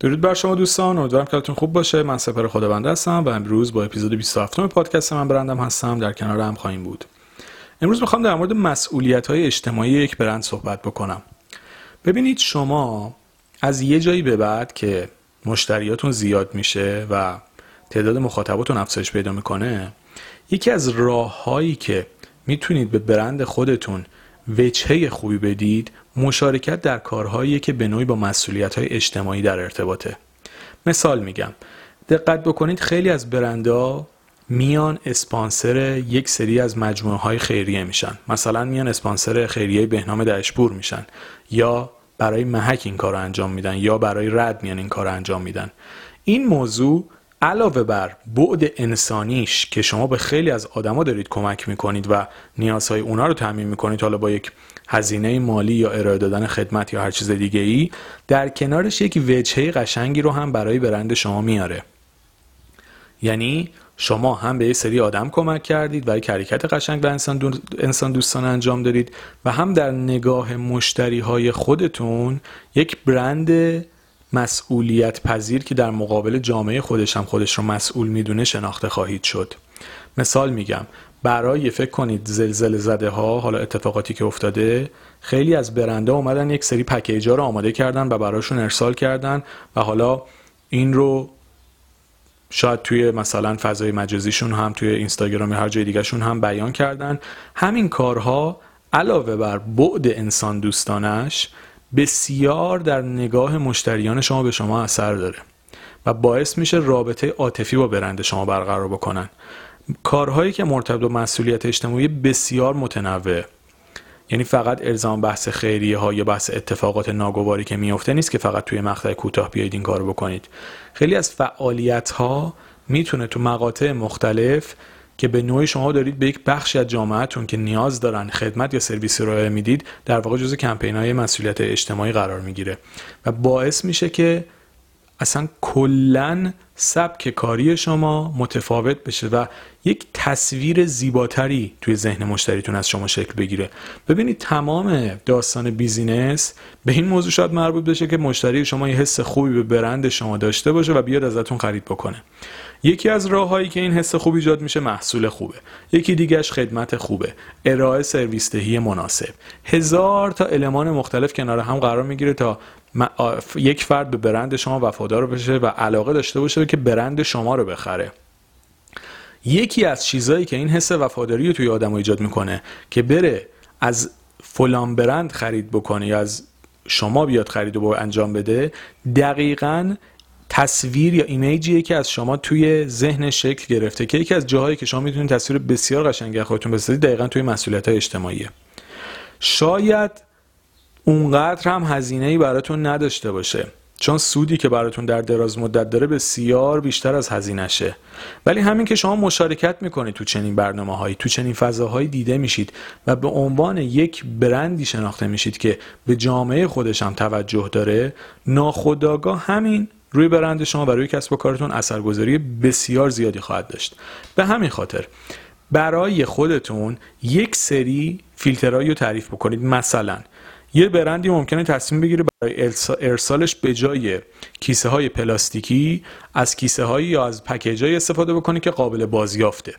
درود بر شما دوستان امیدوارم که خوب باشه. من سپر خداونده هستم و امروز با اپیزود 27 پادکست من برندم هستم. در کنار هم خواهیم بود. امروز می‌خوام در مورد مسئولیت های اجتماعی یک برند صحبت بکنم. ببینید شما از یه جایی به بعد که مشتریاتون زیاد میشه و تعداد مخاطباتون افزایش پیدا می‌کنه یکی از راههایی که می‌تونید به برند خودتون وجهه خوبی بدید مشارکت در کارهایی که به نوعی با مسئولیت های اجتماعی در ارتباطه. مثال میگم. دقت بکنید خیلی از برندها میان اسپانسر یک سری از مجموعه های خیریه میشن. مثلا میان اسپانسر خیریه بهنام دشپور میشن. یا برای محک این کار انجام میدن یا برای رد میان این کار انجام میدن. این موضوع علاوه بر بعد انسانیش که شما به خیلی از آدما دارید کمک می‌کنید و نیازهای اونا رو تعمین می‌کنید حالا با یک هزینه مالی یا ارائه دادن خدمت یا هر چیز دیگه ای در کنارش یک وجهه قشنگی رو هم برای برند شما میاره. یعنی شما هم به یه سری آدم کمک کردید و یک حرکت قشنگ و انسان, دوستان انجام دارید و هم در نگاه مشتری های خودتون یک برند مسئولیت پذیر که در مقابل جامعه خودش هم خودش رو مسئول می‌دونه شناخته خواهید شد. مثال میگم برای فکر کنید زلزله زده ها حالا اتفاقاتی که افتاده خیلی از برنده اومدن یک سری پکیج ها رو آماده کردن و براشون ارسال کردن و حالا این رو شاید توی مثلا فضای مجازیشون هم توی اینستاگرام هر جای دیگهشون هم بیان کردن. همین کارها علاوه بر بعد انسان دوستانش بسیار در نگاه مشتریان شما به شما اثر داره و باعث میشه رابطه عاطفی با برند شما برقرار بکنن. کارهایی که مرتبط با مسئولیت اجتماعی بسیار متنوع یعنی فقط ارزام بحث خیریه ها یا بحث اتفاقات ناگواری که میفته نیست که فقط توی مقطع کوتاه بیایید این کارو بکنید. خیلی از فعالیت ها می‌تونه تو مقاطع مختلف که به نوعی شما دارید به یک بخشی از جامعهتون که نیاز دارن خدمت یا سرویسی رو می‌دید در واقع جزء کمپین های مسئولیت اجتماعی قرار می‌گیره. و باعث میشه که اصلا کلا سبک کاری شما متفاوت بشه و یک تصویر زیباتری توی ذهن مشتریتون از شما شکل بگیره. ببینید تمام داستان بیزینس به این موضوع شاید مربوط بشه که مشتری شما یه حس خوبی به برند شما داشته باشه و بیاد ازتون خرید بکنه. یکی از راههایی که این حس خوب ایجاد میشه محصول خوبه. یکی دیگهش خدمت خوبه. ارائه سرویس دهی مناسب. هزار تا المان مختلف کنار هم قرار می‌گیره تا یک فرد به برند شما وفادار بشه و علاقه داشته باشه که برند شما رو بخره. یکی از چیزهایی که این حس وفاداری رو توی آدم ایجاد می‌کنه که بره از فلان برند خرید بکنه یا از شما بیاد خرید و انجام بده دقیقا تصویر یا ایمیجیه که از شما توی ذهن شکل گرفته که یکی از جاهایی که شما می‌تونید تصویر بسیار قشنگی خودتون بسازید دقیقا توی مسئولیت های اجتماعیه. شاید اونقدر هم هزینه ای براتون نداشته باشه چون سودی که براتون در دراز مدت داره بسیار بیشتر از هزینهشه. ولی همین که شما مشارکت می‌کنید تو چنین برنامه هایی تو چنین فضاهایی دیده میشید و به عنوان یک برندی شناخته میشید که به جامعه خودش هم توجه داره ناخداگاه همین روی برند شما و روی کسب و کارتون اثرگذاری بسیار زیادی خواهد داشت. به همین خاطر برای خودتون یک سری فیلترهایی رو تعریف بکنید. مثلا یه برندی ممکنه تصمیم بگیره برای ارسالش به جای کیسه های پلاستیکی از کیسه هایی یا از پکیج استفاده بکنه که قابل بازیافته.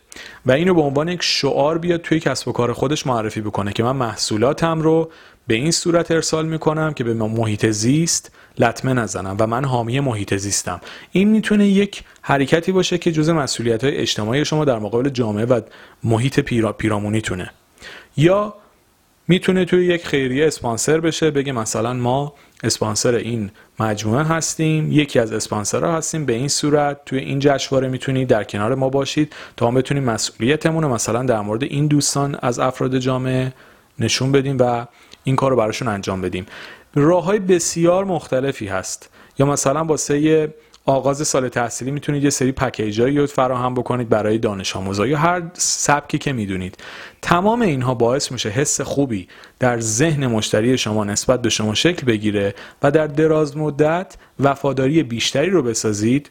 و اینو به عنوان یک شعار بیاد توی کسب و کار خودش معرفی بکنه که من محصولاتم رو به این صورت ارسال می‌کنم که به محیط زیست لطمه نزنم و من حامی محیط زیستم. این می‌تونه یک حرکتی باشه که جز مسئولیت های اجتماعی شما در مقابل جامعه و محیط پیرا پیرامونیتونه. یا می‌تونه توی یک خیریه اسپانسر بشه بگه مثلا ما اسپانسر این مجموعه هستیم یکی از اسپانسرها هستیم به این صورت توی این جشنواره می‌تونید در کنار ما باشید تا ما بتونیم مسئولیتمون مثلا در مورد این دوستان از افراد جامعه نشون بدیم و این کار رو براشون انجام بدیم. راه های بسیار مختلفی هست. یا مثلا با سه آغاز سال تحصیلی می‌تونید یه سری پکیجایی رو فراهم بکنید برای دانش آموزا یا هر سبکی که می‌دونید. تمام اینها باعث میشه حس خوبی در ذهن مشتری شما نسبت به شما شکل بگیره و در دراز مدت وفاداری بیشتری رو بسازید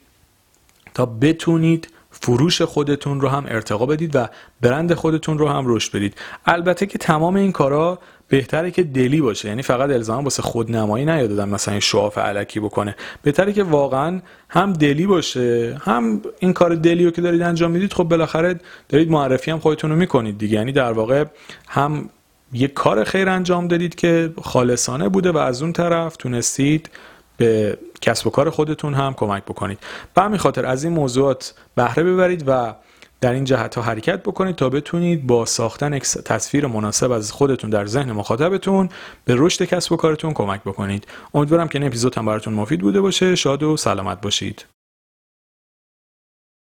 تا بتونید فروش خودتون رو هم ارتقا بدید و برند خودتون رو هم رشد بدید. البته که تمام این کارا بهتره که دلی باشه. یعنی فقط الزاما واسه خودنمایی نیادادن مثلا شعاف علکی بکنه. بهتره که واقعا هم دلی باشه هم این کار دلی رو که دارید انجام می‌دید خب بالاخره دارید معرفی هم خودتون رو می‌کنید دیگه. یعنی در واقع هم یه کار خیر انجام دادید که خالصانه بوده و از اون طرف تونستید به کسب و کار خودتون هم کمک بکنید. به همین خاطر از این موضوعات بهره ببرید و در این جهت ها حرکت بکنید تا بتونید با ساختن تصویر مناسب از خودتون در ذهن مخاطبتون به رشد کسب و کارتون کمک بکنید. امیدوارم که این اپیزود هم براتون مفید بوده باشه. شاد و سلامت باشید.